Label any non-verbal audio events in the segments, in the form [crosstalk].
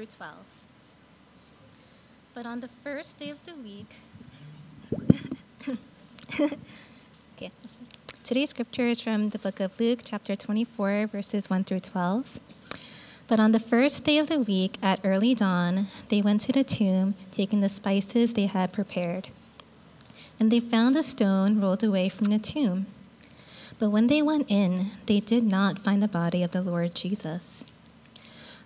through 12. But on the first day of the week, [laughs] okay, today's scripture is from the book of Luke, chapter 24, verses 1 through 12. But on the first day of the week, at early dawn, they went to the tomb, taking the spices they had prepared. And they found a stone rolled away from the tomb. But when they went in, they did not find the body of the Lord Jesus.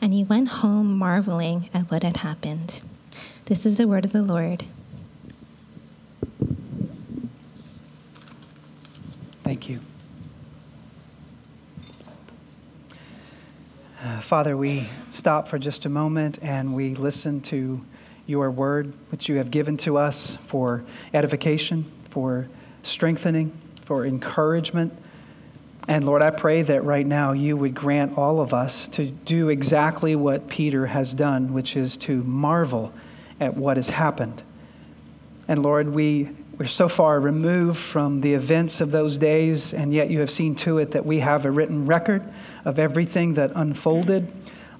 and he went home marveling at what had happened. This is the word of the Lord. Thank you. Uh, Father, we stop for just a moment and we listen to your word, which you have given to us for edification, for strengthening, for encouragement and Lord, I pray that right now you would grant all of us to do exactly what Peter has done, which is to marvel at what has happened. And Lord, we, we're so far removed from the events of those days, and yet you have seen to it that we have a written record of everything that unfolded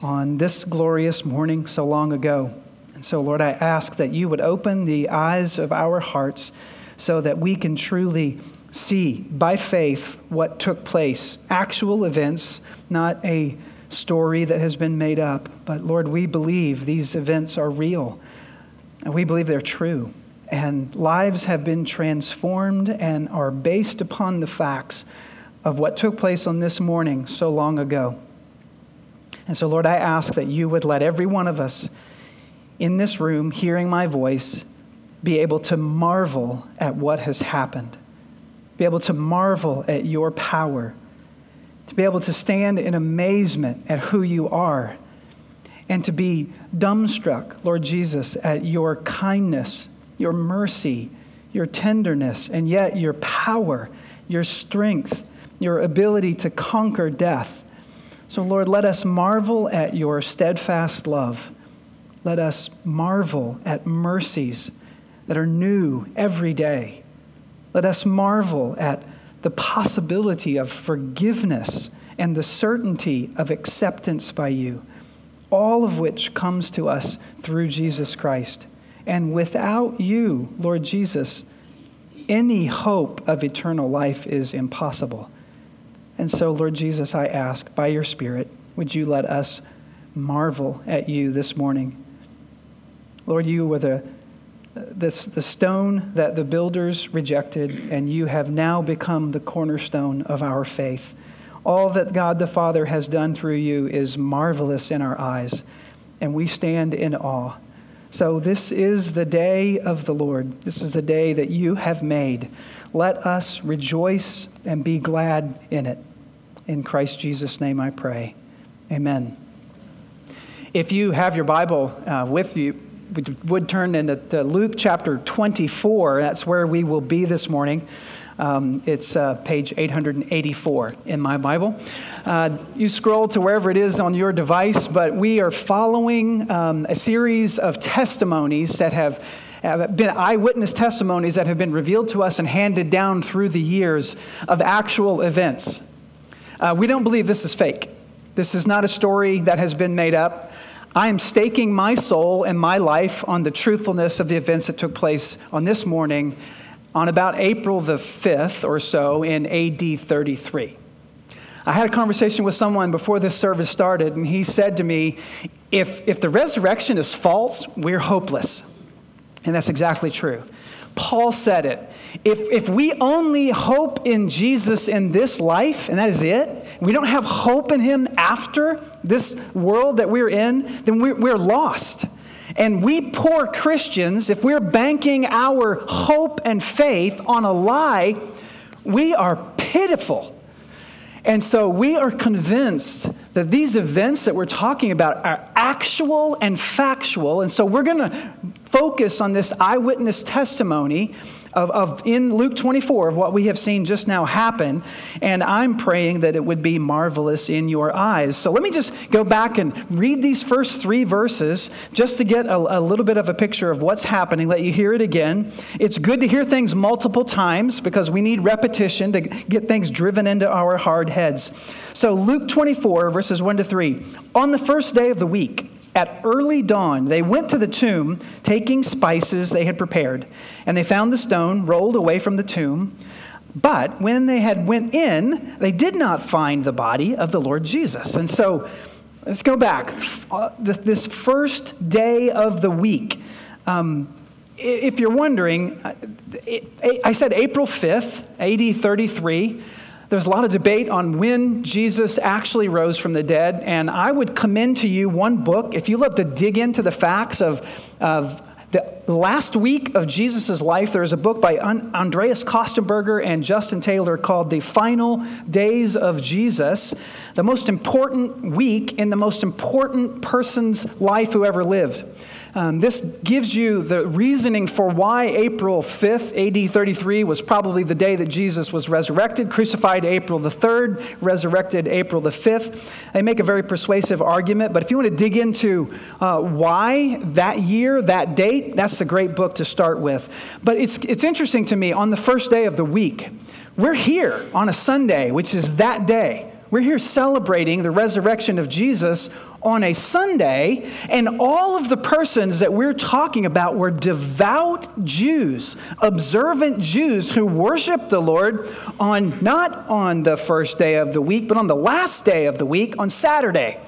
on this glorious morning so long ago. And so, Lord, I ask that you would open the eyes of our hearts so that we can truly see by faith what took place, actual events, not a story that has been made up. But Lord, we believe these events are real, and we believe they're true. And lives have been transformed and are based upon the facts of what took place on this morning so long ago. And so, Lord, I ask that you would let every one of us in this room hearing my voice be able to marvel at what has happened be able to marvel at your power, to be able to stand in amazement at who you are, and to be dumbstruck, Lord Jesus, at your kindness, your mercy, your tenderness, and yet your power, your strength, your ability to conquer death. So, Lord, let us marvel at your steadfast love. Let us marvel at mercies that are new every day. Let us marvel at the possibility of forgiveness and the certainty of acceptance by you, all of which comes to us through Jesus Christ. And without you, Lord Jesus, any hope of eternal life is impossible. And so, Lord Jesus, I ask, by your Spirit, would you let us marvel at you this morning? Lord, you were the this, the stone that the builders rejected, and you have now become the cornerstone of our faith. All that God the Father has done through you is marvelous in our eyes, and we stand in awe. So, this is the day of the Lord. This is the day that you have made. Let us rejoice and be glad in it. In Christ Jesus' name I pray. Amen. If you have your Bible uh, with you, would turn into Luke chapter 24. That's where we will be this morning. Um, it's uh, page 884 in my Bible. Uh, you scroll to wherever it is on your device, but we are following um, a series of testimonies that have, have been eyewitness testimonies that have been revealed to us and handed down through the years of actual events. Uh, we don't believe this is fake. This is not a story that has been made up. I am staking my soul and my life on the truthfulness of the events that took place on this morning on about April the 5th or so in AD 33. I had a conversation with someone before this service started, and he said to me, if, if the resurrection is false, we're hopeless. And that's exactly true. Paul said it. If, if we only hope in Jesus in this life, and that is it, we don't have hope in him after this world that we're in, then we're, we're lost. And we poor Christians, if we're banking our hope and faith on a lie, we are pitiful. And so we are convinced that these events that we're talking about are actual and factual. And so we're going to focus on this eyewitness testimony of, of in Luke 24 of what we have seen just now happen. And I'm praying that it would be marvelous in your eyes. So let me just go back and read these first three verses just to get a, a little bit of a picture of what's happening. Let you hear it again. It's good to hear things multiple times because we need repetition to get things driven into our hard heads. So Luke 24, verses 1 to 3. On the first day of the week, at early dawn, they went to the tomb, taking spices they had prepared, and they found the stone rolled away from the tomb. But when they had went in, they did not find the body of the Lord Jesus. And so, let's go back. Uh, this first day of the week. Um, if you're wondering, uh, I said April 5th, AD 33. There's a lot of debate on when Jesus actually rose from the dead, and I would commend to you one book. If you love to dig into the facts of, of the last week of Jesus' life, there's a book by Andreas Kostenberger and Justin Taylor called The Final Days of Jesus, the most important week in the most important person's life who ever lived. Um, this gives you the reasoning for why April 5th, AD 33, was probably the day that Jesus was resurrected, crucified April the 3rd, resurrected April the 5th. They make a very persuasive argument, but if you want to dig into uh, why that year, that date, that's a great book to start with. But it's, it's interesting to me, on the first day of the week, we're here on a Sunday, which is that day. We're here celebrating the resurrection of Jesus on a Sunday, and all of the persons that we're talking about were devout Jews, observant Jews who worshiped the Lord on not on the first day of the week, but on the last day of the week, on Saturday.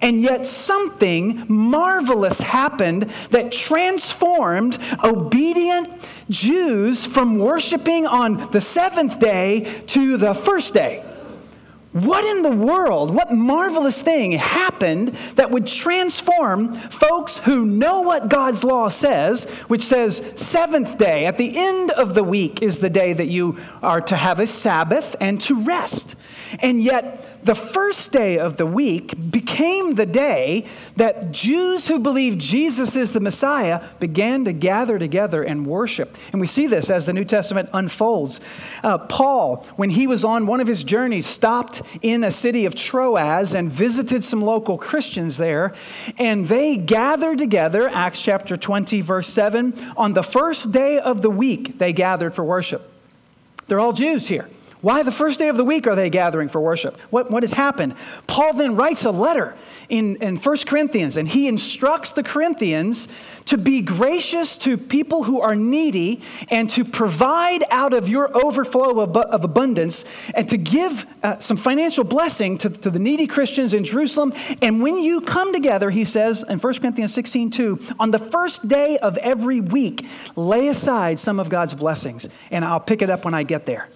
And yet, something marvelous happened that transformed obedient Jews from worshiping on the seventh day to the first day. What in the world, what marvelous thing happened that would transform folks who know what God's law says, which says, seventh day, at the end of the week, is the day that you are to have a Sabbath and to rest. And yet, the first day of the week became the day that Jews who believed Jesus is the Messiah began to gather together and worship. And we see this as the New Testament unfolds. Uh, Paul, when he was on one of his journeys, stopped in a city of Troas and visited some local Christians there. And they gathered together, Acts chapter 20, verse 7, on the first day of the week, they gathered for worship. They're all Jews here. Why the first day of the week are they gathering for worship? What, what has happened? Paul then writes a letter in, in 1 Corinthians, and he instructs the Corinthians to be gracious to people who are needy and to provide out of your overflow of, of abundance and to give uh, some financial blessing to, to the needy Christians in Jerusalem. And when you come together, he says in 1 Corinthians 16 2, on the first day of every week, lay aside some of God's blessings, and I'll pick it up when I get there.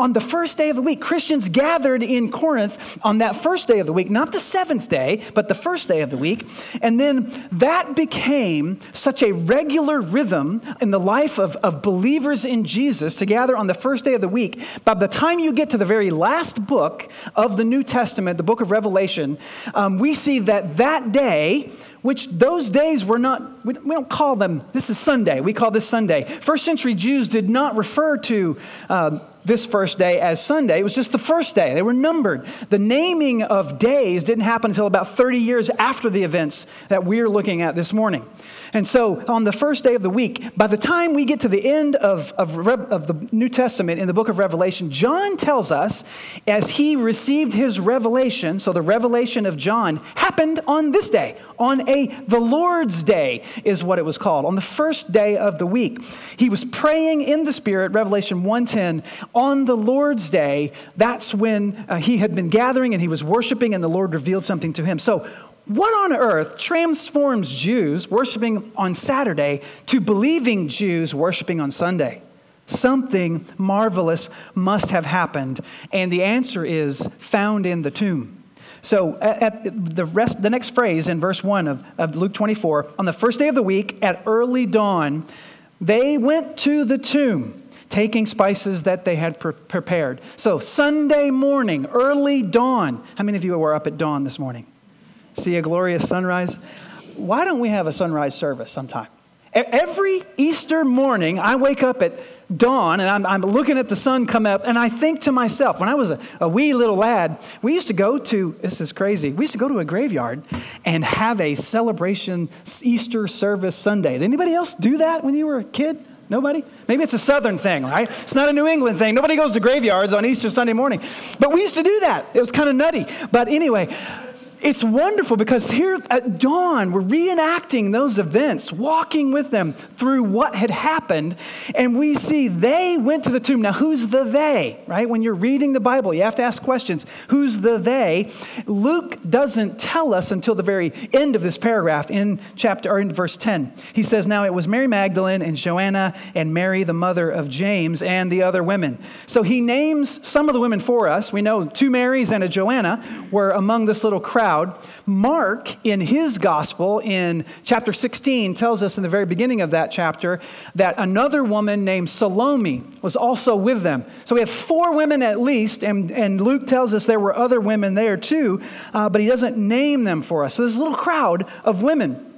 On the first day of the week, Christians gathered in Corinth on that first day of the week, not the seventh day, but the first day of the week. And then that became such a regular rhythm in the life of, of believers in Jesus to gather on the first day of the week. By the time you get to the very last book of the New Testament, the book of Revelation, um, we see that that day, which those days were not, we don't call them, this is Sunday, we call this Sunday. First century Jews did not refer to uh, this first day as Sunday. It was just the first day. They were numbered. The naming of days didn't happen until about 30 years after the events that we're looking at this morning. And so, on the first day of the week, by the time we get to the end of, of, of, the New Testament in the book of Revelation, John tells us as he received his revelation, so the revelation of John happened on this day, on a the Lord's day is what it was called, on the first day of the week. He was praying in the Spirit, Revelation 110, on the Lord's day. That's when uh, he had been gathering and he was worshiping, and the Lord revealed something to him. So, What on earth transforms Jews worshiping on Saturday to believing Jews worshiping on Sunday? Something marvelous must have happened, and the answer is found in the tomb. So, at the rest, the next phrase in verse 1 of, of Luke 24, on the first day of the week at early dawn, they went to the tomb, taking spices that they had pre- prepared. So, Sunday morning, early dawn. How many of you were up at dawn this morning? See a glorious sunrise? Why don't we have a sunrise service sometime? Every Easter morning, I wake up at dawn and I'm, I'm, looking at the sun come up, and I think to myself, when I was a, a, wee little lad, we used to go to, this is crazy, we used to go to a graveyard and have a celebration Easter service Sunday. Did anybody else do that when you were a kid? Nobody? Maybe it's a southern thing, right? It's not a New England thing. Nobody goes to graveyards on Easter Sunday morning. But we used to do that. It was kind of nutty. But anyway, it's wonderful because here at dawn, we're reenacting those events, walking with them through what had happened. And we see they went to the tomb. Now, who's the they, right? When you're reading the Bible, you have to ask questions. Who's the they? Luke doesn't tell us until the very end of this paragraph in chapter or in verse 10. He says, Now it was Mary Magdalene and Joanna and Mary, the mother of James, and the other women. So he names some of the women for us. We know two Marys and a Joanna were among this little crowd Mark, in his gospel, in chapter 16, tells us in the very beginning of that chapter that another woman named Salome was also with them. So we have four women at least, and, and Luke tells us there were other women there too, uh, but he doesn't name them for us. So there's a little crowd of women.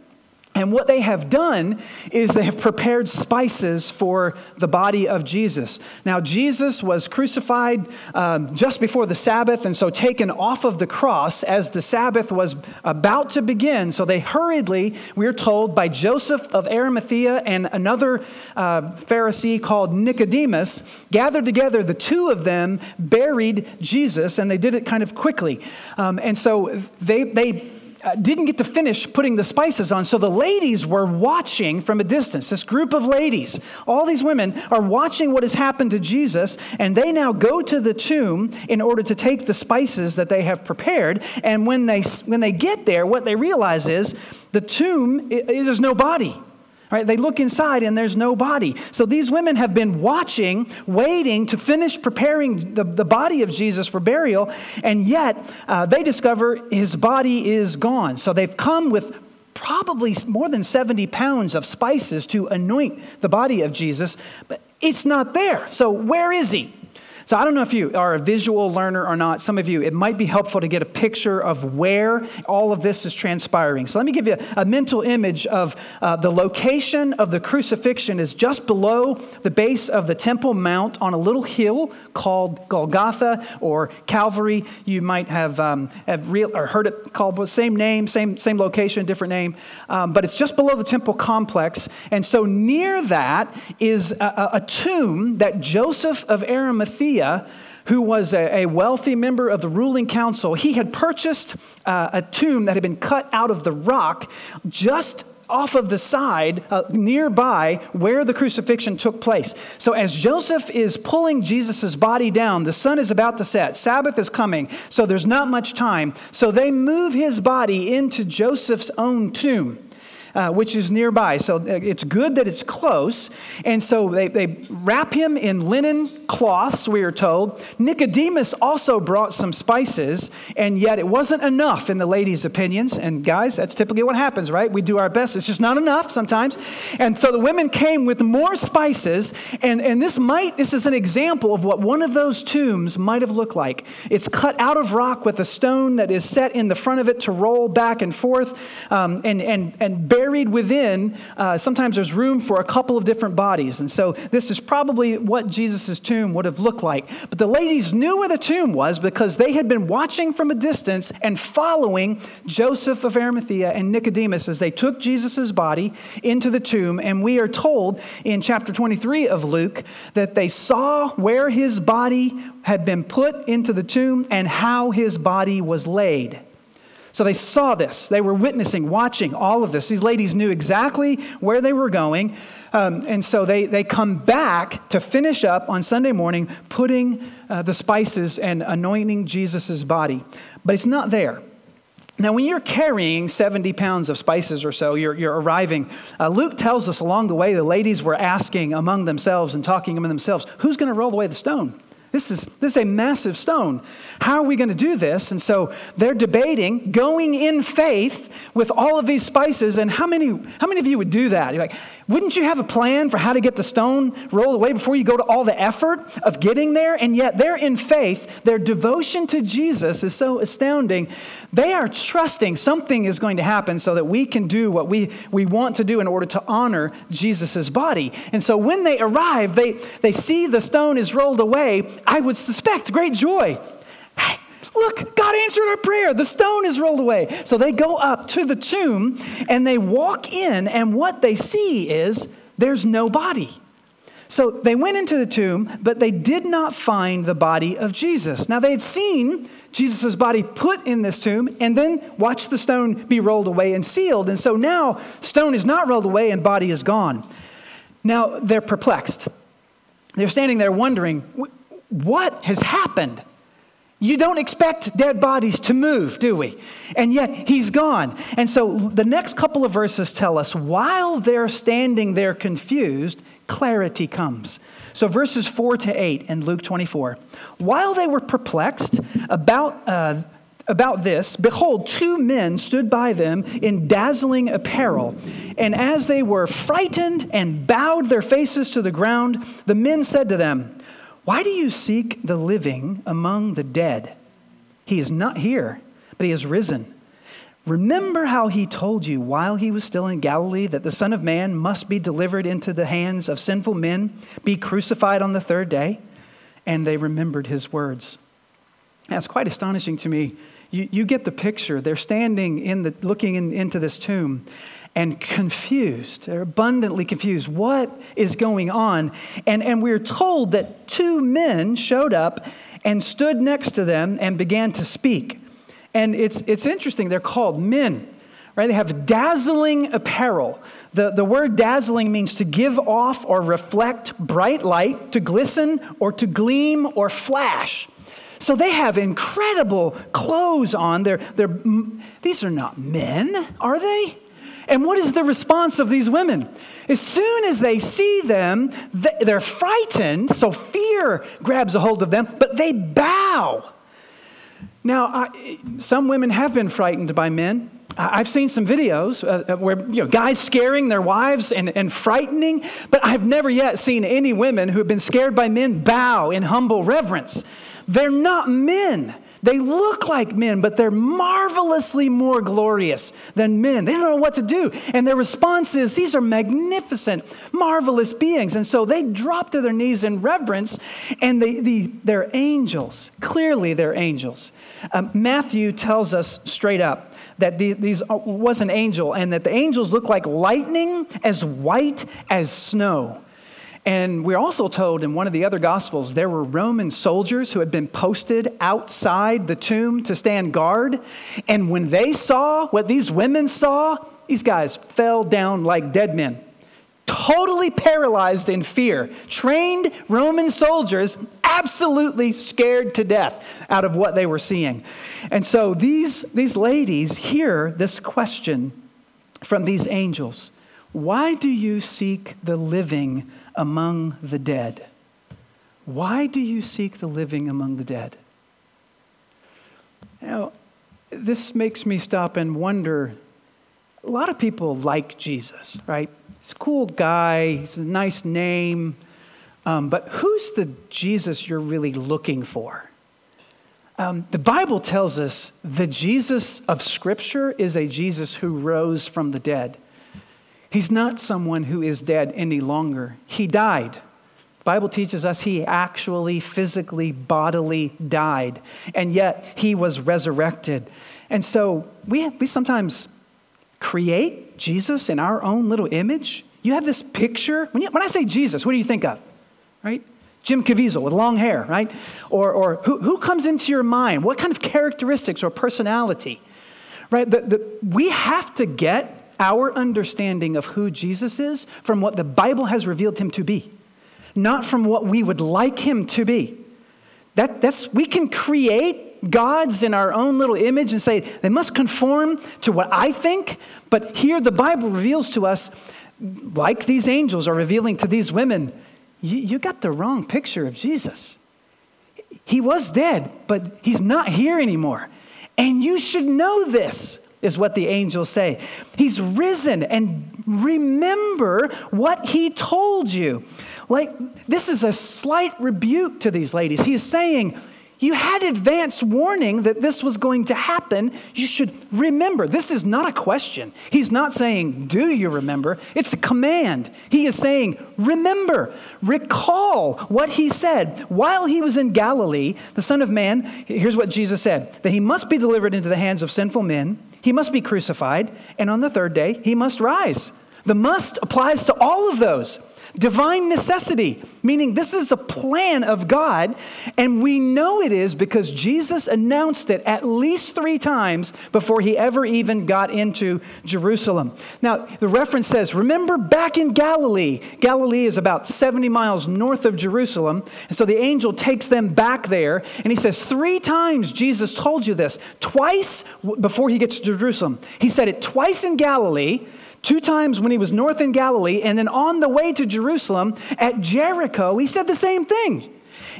And what they have done is they have prepared spices for the body of Jesus. Now, Jesus was crucified um, just before the Sabbath, and so taken off of the cross as the Sabbath was about to begin. So they hurriedly, we're told, by Joseph of Arimathea and another uh, Pharisee called Nicodemus, gathered together. The two of them buried Jesus, and they did it kind of quickly. Um, and so they, they Uh, didn't get to finish putting the spices on. So the ladies were watching from a distance. This group of ladies, all these women, are watching what has happened to Jesus, and they now go to the tomb in order to take the spices that they have prepared. And when they, when they get there, what they realize is the tomb, it, there's no body. Right? They look inside and there's no body. So these women have been watching, waiting to finish preparing the, the body of Jesus for burial, and yet uh, they discover his body is gone. So they've come with probably more than 70 pounds of spices to anoint the body of Jesus, but it's not there. So where is he? So I don't know if you are a visual learner or not. Some of you, it might be helpful to get a picture of where all of this is transpiring. So let me give you a, a mental image of uh, the location of the crucifixion is just below the base of the Temple Mount on a little hill called Golgotha or Calvary. You might have, um, have real, or heard it called the same name, same, same location, different name, um, but it's just below the temple complex. And so near that is a, a tomb that Joseph of Arimathea who was a, a, wealthy member of the ruling council, he had purchased uh, a tomb that had been cut out of the rock just off of the side uh, nearby where the crucifixion took place. So, as Joseph is pulling Jesus' body down, the sun is about to set, Sabbath is coming, so there's not much time. So, they move his body into Joseph's own tomb uh, which is nearby. So uh, it's good that it's close. And so they, they wrap him in linen cloths, we are told. Nicodemus also brought some spices, and yet it wasn't enough in the ladies' opinions. And guys, that's typically what happens, right? We do our best. It's just not enough sometimes. And so the women came with more spices, and, and this might, this is an example of what one of those tombs might have looked like. It's cut out of rock with a stone that is set in the front of it to roll back and forth um, and, and, and bear buried within, uh, sometimes there's room for a couple of different bodies. And so this is probably what Jesus' tomb would have looked like. But the ladies knew where the tomb was because they had been watching from a distance and following Joseph of Arimathea and Nicodemus as they took Jesus' body into the tomb. And we are told in chapter 23 of Luke that they saw where his body had been put into the tomb and how his body was laid. So they saw this. They were witnessing, watching all of this. These ladies knew exactly where they were going. Um, and so they, they come back to finish up on Sunday morning, putting uh, the spices and anointing Jesus' body. But it's not there. Now, when you're carrying 70 pounds of spices or so, you're, you're arriving. Uh, Luke tells us along the way the ladies were asking among themselves and talking among themselves, who's going to roll away the stone? This is, this is a massive stone. How are we going to do this? And so they're debating, going in faith with all of these spices. And how many, how many of you would do that? You're like, wouldn't you have a plan for how to get the stone rolled away before you go to all the effort of getting there? And yet they're in faith. Their devotion to Jesus is so astounding. They are trusting something is going to happen so that we can do what we, we want to do in order to honor Jesus' body. And so when they arrive, they, they see the stone is rolled away I would suspect great joy. Look, God answered our prayer. The stone is rolled away. So they go up to the tomb and they walk in, and what they see is there's no body. So they went into the tomb, but they did not find the body of Jesus. Now they had seen Jesus' body put in this tomb and then watched the stone be rolled away and sealed. And so now stone is not rolled away and body is gone. Now they're perplexed. They're standing there wondering, what has happened? You don't expect dead bodies to move, do we? And yet he's gone. And so the next couple of verses tell us while they're standing there confused, clarity comes. So verses 4 to 8 in Luke 24. While they were perplexed about, uh, about this, behold, two men stood by them in dazzling apparel. And as they were frightened and bowed their faces to the ground, the men said to them, why do you seek the living among the dead? He is not here, but he has risen. Remember how he told you while he was still in Galilee that the Son of Man must be delivered into the hands of sinful men, be crucified on the third day? And they remembered his words. That's quite astonishing to me. You, you get the picture. They're standing in the, looking in, into this tomb, and confused. They're abundantly confused. What is going on? And, and we're told that two men showed up and stood next to them and began to speak. And it's, it's interesting, they're called men. Right? They have dazzling apparel. The, the word dazzling means to give off or reflect bright light, to glisten or to gleam or flash. So they have incredible clothes on. They're, they're, these are not men, are they? And what is the response of these women? As soon as they see them, they're frightened, so fear grabs a hold of them, but they bow. Now, I, some women have been frightened by men. I've seen some videos uh, uh, where you know, guys scaring their wives and, and frightening, but I've never yet seen any women who have been scared by men bow in humble reverence. They're not men. They look like men, but they're marvelously more glorious than men. They don't know what to do. And their response is, These are magnificent, marvelous beings. And so they drop to their knees in reverence, and they, the, they're angels. Clearly, they're angels. Um, Matthew tells us straight up that the, these uh, was an angel, and that the angels look like lightning as white as snow. And we're also told in one of the other Gospels there were Roman soldiers who had been posted outside the tomb to stand guard. And when they saw what these women saw, these guys fell down like dead men, totally paralyzed in fear. Trained Roman soldiers, absolutely scared to death out of what they were seeing. And so these, these ladies hear this question from these angels Why do you seek the living? among the dead. Why do you seek the living among the dead? Now, this makes me stop and wonder. A lot of people like Jesus, right? He's a cool guy, he's a nice name, um, but who's the Jesus you're really looking for? Um, the Bible tells us the Jesus of Scripture is a Jesus who rose from the dead. He's not someone who is dead any longer. He died. Bible teaches us he actually, physically, bodily died, and yet he was resurrected. And so we, we sometimes create Jesus in our own little image. You have this picture. When, you, when I say Jesus, what do you think of? Right? Jim Caviezel with long hair, right? Or, or who, who comes into your mind? What kind of characteristics or personality? Right? The, the, we have to get our understanding of who Jesus is from what the Bible has revealed him to be, not from what we would like him to be. That, that's, we can create gods in our own little image and say they must conform to what I think. But here the Bible reveals to us, like these angels are revealing to these women, you, you got the wrong picture of Jesus. He was dead, but he's not here anymore. And you should know this, is what the angels say. He's risen, and remember what he told you. Like, this is a slight rebuke to these ladies. He is saying, you had advance warning that this was going to happen. You should remember. This is not a question. He's not saying, Do you remember? It's a command. He is saying, Remember, recall what he said while he was in Galilee. The Son of Man, here's what Jesus said that he must be delivered into the hands of sinful men, he must be crucified, and on the third day, he must rise. The must applies to all of those. Divine necessity, meaning this is a plan of God, and we know it is because Jesus announced it at least three times before he ever even got into Jerusalem. Now, the reference says, Remember back in Galilee. Galilee is about 70 miles north of Jerusalem. And so the angel takes them back there, and he says, Three times Jesus told you this. Twice before he gets to Jerusalem. He said it twice in Galilee Two times when he was north in Galilee, and then on the way to Jerusalem at Jericho, he said the same thing.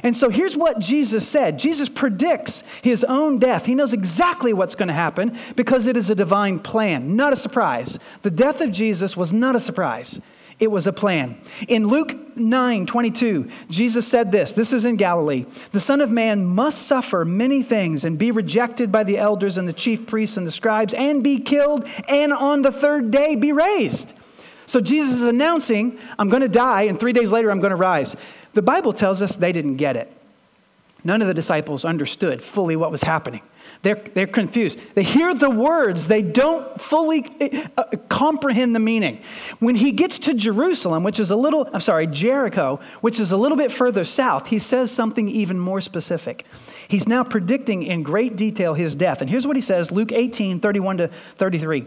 And so here's what Jesus said Jesus predicts his own death. He knows exactly what's going to happen because it is a divine plan, not a surprise. The death of Jesus was not a surprise. It was a plan. In Luke 9 22, Jesus said this this is in Galilee the Son of Man must suffer many things and be rejected by the elders and the chief priests and the scribes and be killed and on the third day be raised. So Jesus is announcing, I'm going to die and three days later I'm going to rise. The Bible tells us they didn't get it. None of the disciples understood fully what was happening. They're, they're confused. They hear the words, they don't fully uh, comprehend the meaning. When he gets to Jerusalem, which is a little, I'm sorry, Jericho, which is a little bit further south, he says something even more specific. He's now predicting in great detail his death. And here's what he says Luke 18, 31 to 33.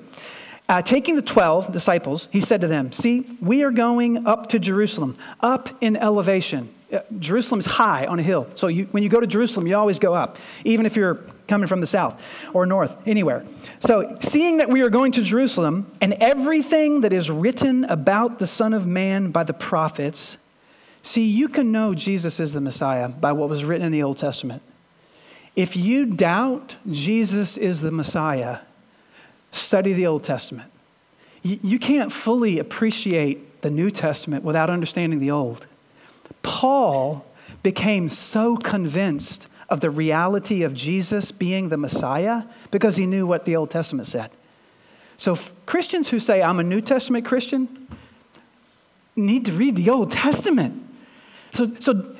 Uh, taking the 12 disciples, he said to them, See, we are going up to Jerusalem, up in elevation. Uh, Jerusalem's high on a hill. So you, when you go to Jerusalem, you always go up, even if you're coming from the south or north, anywhere. So, seeing that we are going to Jerusalem and everything that is written about the Son of Man by the prophets, see, you can know Jesus is the Messiah by what was written in the Old Testament. If you doubt Jesus is the Messiah, study the Old Testament. You, can't fully appreciate the New Testament without understanding the Old. Paul became so convinced of the reality of Jesus being the Messiah because he knew what the Old Testament said. So, Christians who say, I'm a New Testament Christian, need to read the Old Testament. So, so,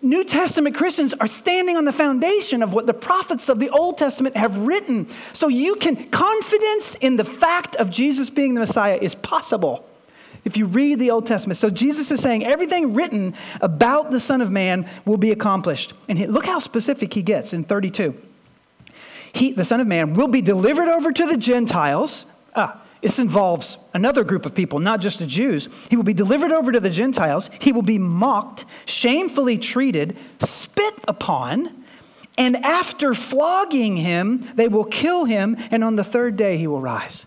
New Testament Christians are standing on the foundation of what the prophets of the Old Testament have written. So, you can, confidence in the fact of Jesus being the Messiah is possible if you read the Old Testament. So Jesus is saying everything written about the Son of Man will be accomplished. And he, look how specific he gets in 32. He, the Son of Man, will be delivered over to the Gentiles. Ah, this involves another group of people, not just the Jews. He will be delivered over to the Gentiles. He will be mocked, shamefully treated, spit upon, and after flogging him, they will kill him, and on the third day he will rise.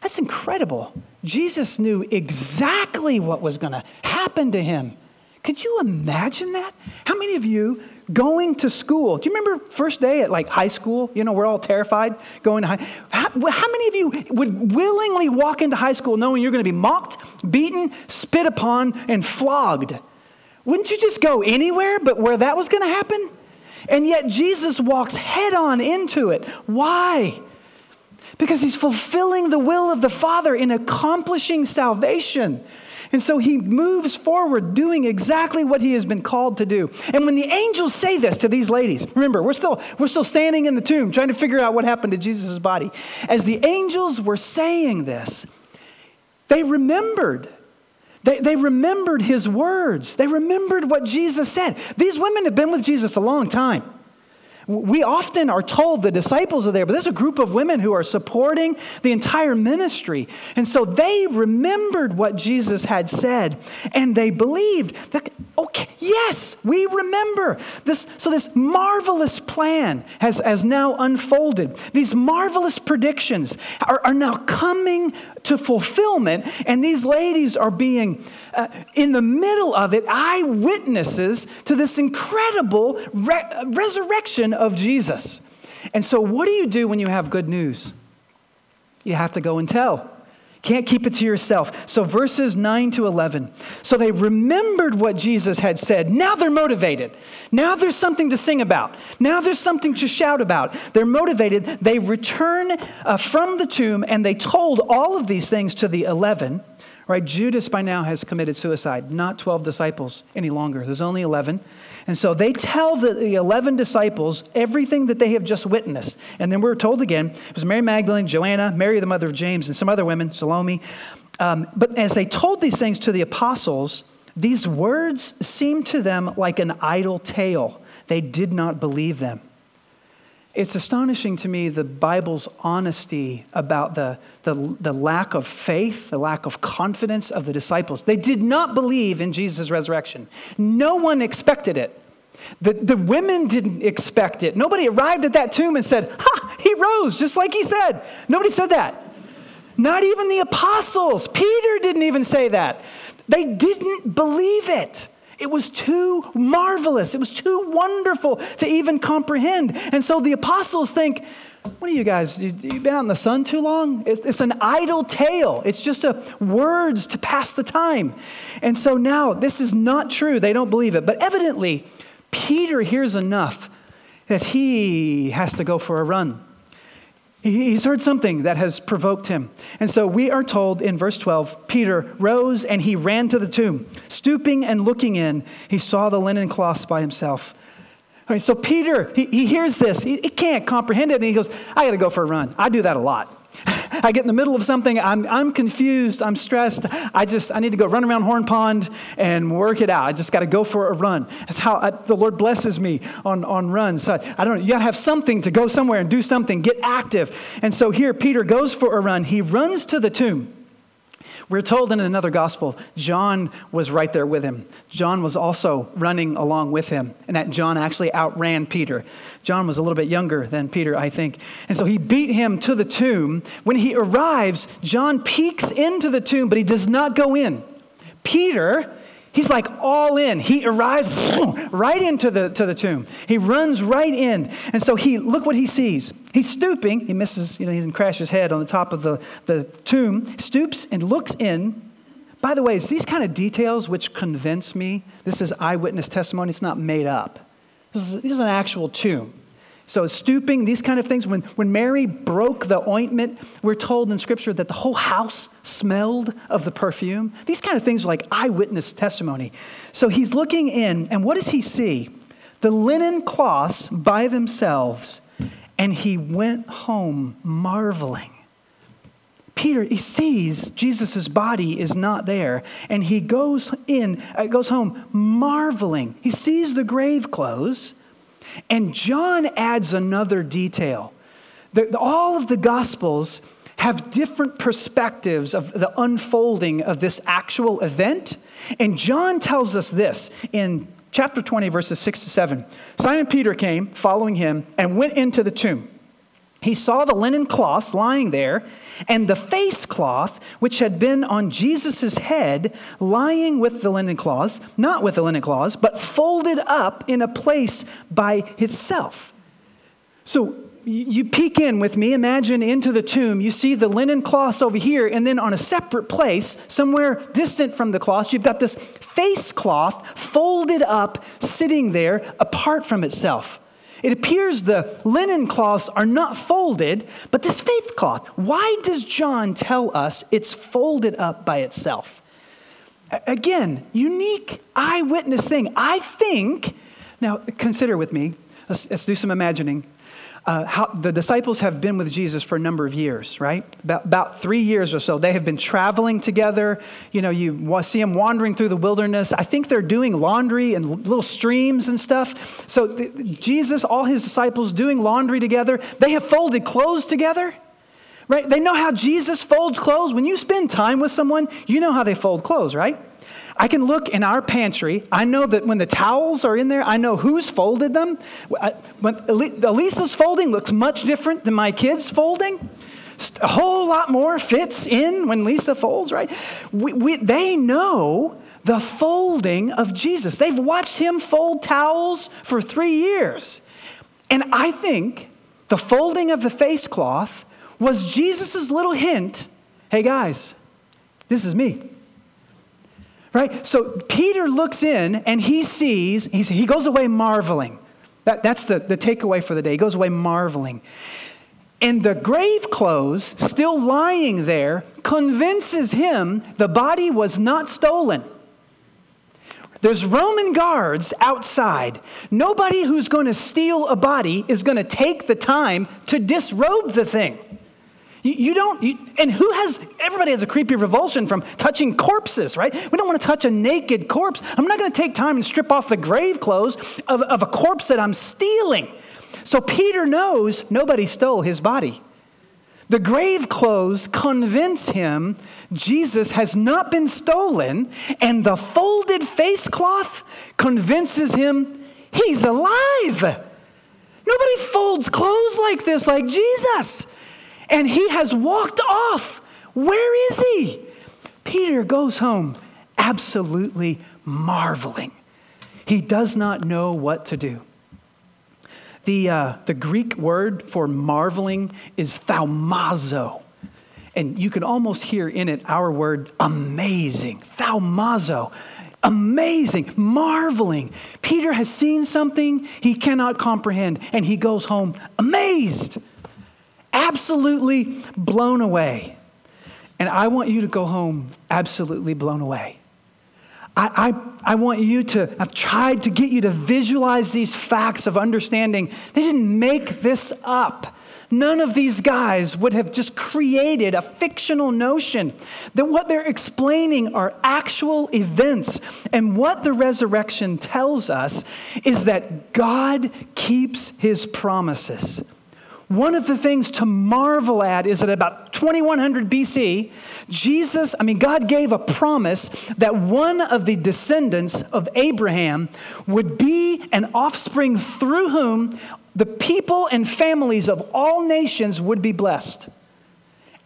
That's incredible. Jesus knew exactly what was going to happen to him. Could you imagine that? How many of you going to school? Do you remember first day at like high school? You know, we're all terrified going to high. How, how many of you would willingly walk into high school knowing you're going to be mocked, beaten, spit upon, and flogged? Wouldn't you just go anywhere but where that was going to happen? And yet Jesus walks head on into it. Why? Because he's fulfilling the will of the Father in accomplishing salvation. And so he moves forward doing exactly what he has been called to do. And when the angels say this to these ladies, remember, we're still, we're still standing in the tomb trying to figure out what happened to Jesus' body. As the angels were saying this, they remembered. They, they remembered his words. They remembered what Jesus said. These women have been with Jesus a long time. We often are told the disciples are there, but there's a group of women who are supporting the entire ministry. And so they remembered what Jesus had said and they believed that, okay, yes, we remember. This, so this marvelous plan has, has now unfolded. These marvelous predictions are, are now coming to fulfillment, and these ladies are being, uh, in the middle of it, eyewitnesses to this incredible re- resurrection of Jesus. And so, what do you do when you have good news? You have to go and tell. Can't keep it to yourself. So, verses 9 to 11. So, they remembered what Jesus had said. Now they're motivated. Now there's something to sing about. Now there's something to shout about. They're motivated. They return uh, from the tomb and they told all of these things to the 11. Right? Judas by now has committed suicide, not 12 disciples any longer. There's only 11. And so they tell the, the 11 disciples everything that they have just witnessed. And then we're told again it was Mary Magdalene, Joanna, Mary, the mother of James, and some other women, Salome. Um, but as they told these things to the apostles, these words seemed to them like an idle tale. They did not believe them. It's astonishing to me the Bible's honesty about the, the, the, lack of faith, the lack of confidence of the disciples. They did not believe in Jesus' resurrection. No one expected it. The, the women didn't expect it. Nobody arrived at that tomb and said, Ha, he rose, just like he said. Nobody said that. Not even the apostles. Peter didn't even say that. They didn't believe it. It was too marvelous. It was too wonderful to even comprehend. And so the apostles think, what are you guys? You, have been out in the sun too long? It's, it's an idle tale. It's just a, words to pass the time. And so now this is not true. They don't believe it. But evidently, Peter hears enough that he has to go for a run. He's heard something that has provoked him. And so we are told in verse 12 Peter rose and he ran to the tomb. Stooping and looking in, he saw the linen cloths by himself. All right, so Peter, he, he hears this. He, he can't comprehend it. And he goes, I got to go for a run. I do that a lot. I get in the middle of something, I'm, I'm confused, I'm stressed. I just, I need to go run around Horn Pond and work it out. I just got to go for a run. That's how I, the Lord blesses me on, on runs. So I don't know, you got to have something to go somewhere and do something, get active. And so here, Peter goes for a run. He runs to the tomb. We're told in another gospel, John was right there with him. John was also running along with him, and that John actually outran Peter. John was a little bit younger than Peter, I think. And so he beat him to the tomb. When he arrives, John peeks into the tomb, but he does not go in. Peter He's like all in. He arrives right into the, to the tomb. He runs right in. And so he, look what he sees. He's stooping. He misses, you know, he didn't crash his head on the top of the, the tomb. Stoops and looks in. By the way, it's these kind of details which convince me this is eyewitness testimony. It's not made up. This is, this is an actual tomb. So, stooping, these kind of things. When, when Mary broke the ointment, we're told in Scripture that the whole house smelled of the perfume. These kind of things are like eyewitness testimony. So, he's looking in, and what does he see? The linen cloths by themselves, and he went home marveling. Peter, he sees Jesus' body is not there, and he goes in, uh, goes home marveling. He sees the grave clothes and John adds another detail. The, all of the Gospels have different perspectives of the unfolding of this actual event. And John tells us this in chapter 20, verses 6 to 7. Simon Peter came, following him, and went into the tomb. He saw the linen cloths lying there, and the face cloth which had been on Jesus' head lying with the linen cloths, not with the linen cloths, but folded up in a place by itself. So you peek in with me, imagine into the tomb. You see the linen cloths over here, and then on a separate place, somewhere distant from the cloths, you've got this face cloth folded up, sitting there apart from itself. It appears the linen cloths are not folded, but this faith cloth. Why does John tell us it's folded up by itself? Again, unique eyewitness thing. I think, now consider with me, let's, let's do some imagining. Uh, how the disciples have been with Jesus for a number of years, right? About, about three years or so. They have been traveling together. You know, you see them wandering through the wilderness. I think they're doing laundry and little streams and stuff. So the, Jesus, all his disciples doing laundry together. They have folded clothes together, right? They know how Jesus folds clothes. When you spend time with someone, you know how they fold clothes, right? I can look in our pantry. I know that when the towels are in there, I know who's folded them. When Elisa's folding looks much different than my kids' folding. A whole lot more fits in when Lisa folds, right? We, we, they know the folding of Jesus. They've watched him fold towels for three years. And I think the folding of the face cloth was Jesus' little hint hey, guys, this is me. Right? So Peter looks in and he sees, he goes away marveling. That, that's the, the takeaway for the day. He goes away marveling. And the grave clothes, still lying there, convinces him the body was not stolen. There's Roman guards outside. Nobody who's going to steal a body is going to take the time to disrobe the thing. You, you don't, you, and who has, everybody has a creepy revulsion from touching corpses, right? We don't want to touch a naked corpse. I'm not going to take time and strip off the grave clothes of, of a corpse that I'm stealing. So Peter knows nobody stole his body. The grave clothes convince him Jesus has not been stolen, and the folded face cloth convinces him he's alive. Nobody folds clothes like this, like Jesus and he has walked off. Where is he? Peter goes home absolutely marveling. He does not know what to do. The, uh, the Greek word for marveling is thaumazo. And you can almost hear in it our word amazing. Thaumazo. Amazing, marveling. Peter has seen something he cannot comprehend, and he goes home amazed absolutely blown away. And I want you to go home absolutely blown away. I, I, I, want you to, I've tried to get you to visualize these facts of understanding. They didn't make this up. None of these guys would have just created a fictional notion that what they're explaining are actual events. And what the resurrection tells us is that God keeps his promises. One of the things to marvel at is that about 2100 BC, Jesus, I mean, God gave a promise that one of the descendants of Abraham would be an offspring through whom the people and families of all nations would be blessed.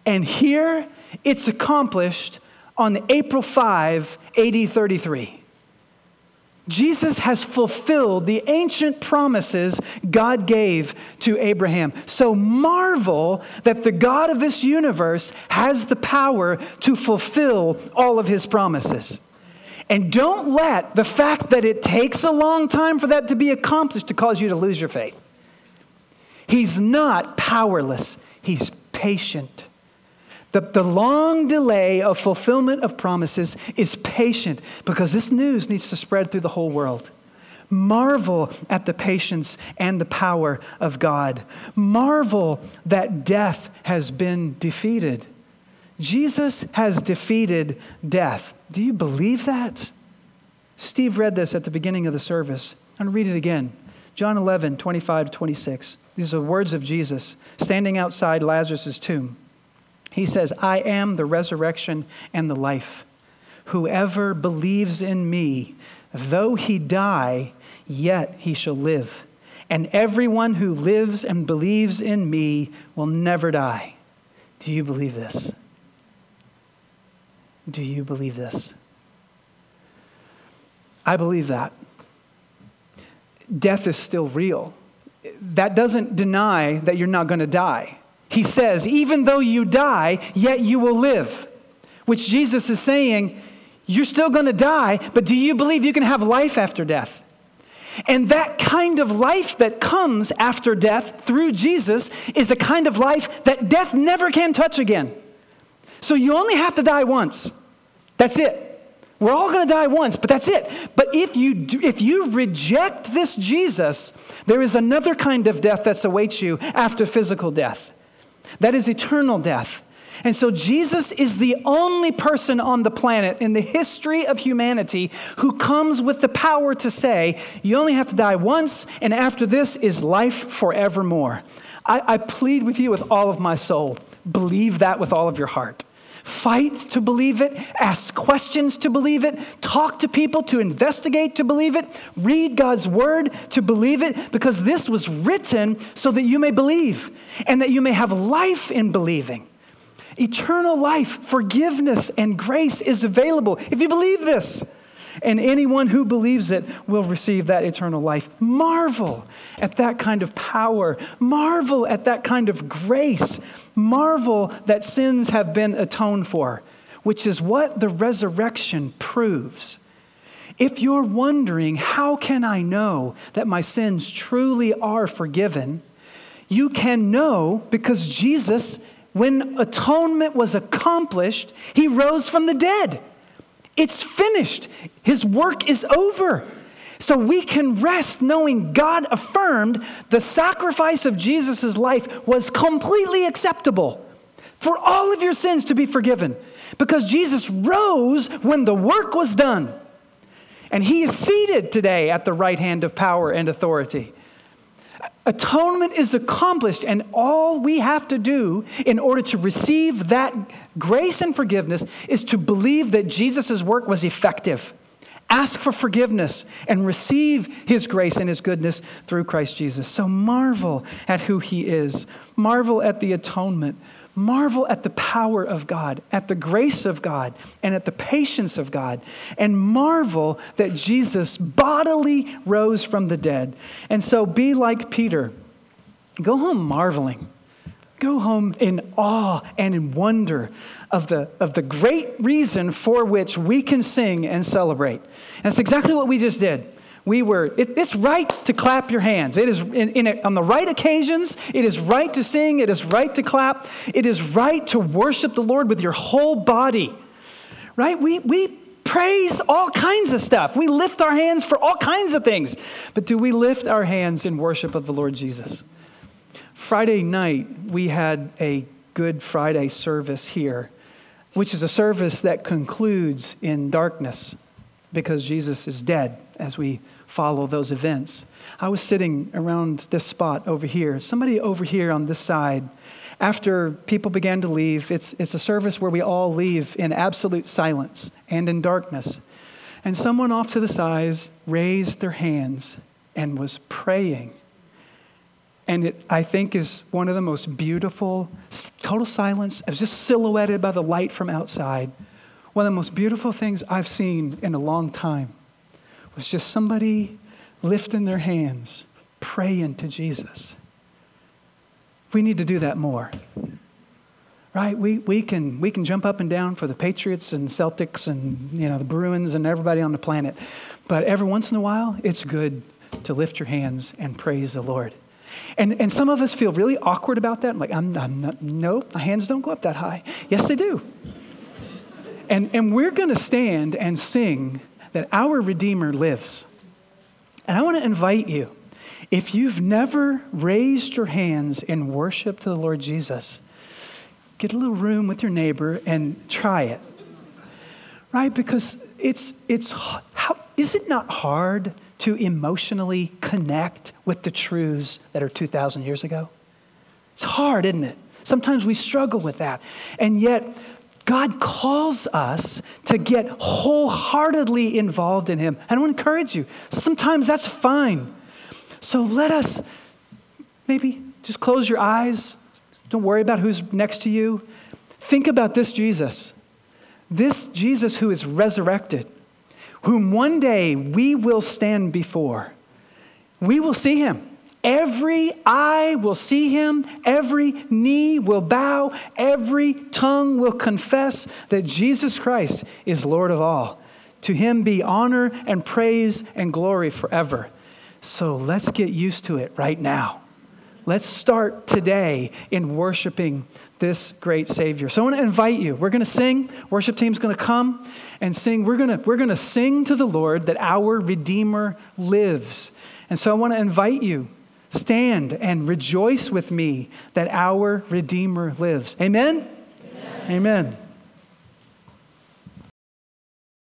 And here it's accomplished on April 5, AD 33. Jesus has fulfilled the ancient promises God gave to Abraham. So marvel that the God of this universe has the power to fulfill all of his promises. And don't let the fact that it takes a long time for that to be accomplished to cause you to lose your faith. He's not powerless, he's patient. The, the long delay of fulfillment of promises is patient because this news needs to spread through the whole world. Marvel at the patience and the power of God. Marvel that death has been defeated. Jesus has defeated death. Do you believe that? Steve read this at the beginning of the service. I'm going to read it again. John 11, 25 to 26. These are the words of Jesus standing outside Lazarus' tomb. He says, I am the resurrection and the life. Whoever believes in me, though he die, yet he shall live. And everyone who lives and believes in me will never die. Do you believe this? Do you believe this? I believe that. Death is still real. That doesn't deny that you're not going to die he says, even though you die, yet you will live. Which Jesus is saying, you're still going to die, but do you believe you can have life after death? And that kind of life that comes after death through Jesus is a kind of life that death never can touch again. So you only have to die once. That's it. We're all going to die once, but that's it. But if you, do, if you reject this Jesus, there is another kind of death that awaits you after physical death. That is eternal death. And so Jesus is the only person on the planet in the history of humanity who comes with the power to say, you only have to die once, and after this is life forevermore. I, I plead with you with all of my soul. Believe that with all of your heart. Fight to believe it, ask questions to believe it, talk to people to investigate to believe it, read God's word to believe it, because this was written so that you may believe and that you may have life in believing. Eternal life, forgiveness, and grace is available if you believe this. And anyone who believes it will receive that eternal life. Marvel at that kind of power. Marvel at that kind of grace. Marvel that sins have been atoned for, which is what the resurrection proves. If you're wondering, how can I know that my sins truly are forgiven? You can know because Jesus when atonement was accomplished, he rose from the dead. It's finished. His work is over. So we can rest knowing God affirmed the sacrifice of Jesus' life was completely acceptable for all of your sins to be forgiven because Jesus rose when the work was done. And he is seated today at the right hand of power and authority. Atonement is accomplished, and all we have to do in order to receive that grace and forgiveness is to believe that Jesus' work was effective. Ask for forgiveness and receive his grace and his goodness through Christ Jesus. So marvel at who he is, marvel at the atonement marvel at the power of God, at the grace of God, and at the patience of God, and marvel that Jesus bodily rose from the dead. And so be like Peter. Go home marveling. Go home in awe and in wonder of the, of the great reason for which we can sing and celebrate. And that's exactly what we just did we were it, it's right to clap your hands. It is in, in a, on the right occasions it is right to sing it is right to clap. It is right to worship the lord with your whole body right? We, we praise all kinds of stuff. We lift our hands for all kinds of things. But do we lift our hands in worship of the lord jesus? Friday night we had a good friday service here which is a service that concludes in darkness because jesus is dead as we follow those events. I was sitting around this spot over here, somebody over here on this side. After people began to leave, it's, it's a service where we all leave in absolute silence and in darkness. And someone off to the sides raised their hands and was praying. And it, I think, is one of the most beautiful, total silence. It was just silhouetted by the light from outside. One of the most beautiful things I've seen in a long time was just somebody lifting their hands, praying to Jesus. We need to do that more. Right? We, we, can, we can jump up and down for the Patriots and Celtics and you know, the Bruins and everybody on the planet. But every once in a while, it's good to lift your hands and praise the Lord. And, and some of us feel really awkward about that. I'm like, I'm, I'm not, no, my hands don't go up that high. Yes, they do. And, and we're going to stand and sing that our Redeemer lives. And I want to invite you, if you've never raised your hands in worship to the Lord Jesus, get a little room with your neighbor and try it. Right? Because it's, it's, how, is it not hard to emotionally connect with the truths that are 2,000 years ago? It's hard, isn't it? Sometimes we struggle with that. And yet, God calls us to get wholeheartedly involved in Him. And I want to encourage you, sometimes that's fine. So let us maybe just close your eyes. Don't worry about who's next to you. Think about this Jesus, this Jesus who is resurrected, whom one day we will stand before. We will see Him. Every eye will see him, every knee will bow, every tongue will confess that Jesus Christ is Lord of all. To him be honor and praise and glory forever. So let's get used to it right now. Let's start today in worshiping this great Savior. So I want to invite you. We're going to sing. Worship team's going to come and sing. We're going to, we're going to sing to the Lord that our Redeemer lives. And so I want to invite you Stand and rejoice with me that our Redeemer lives. Amen? Amen. Amen.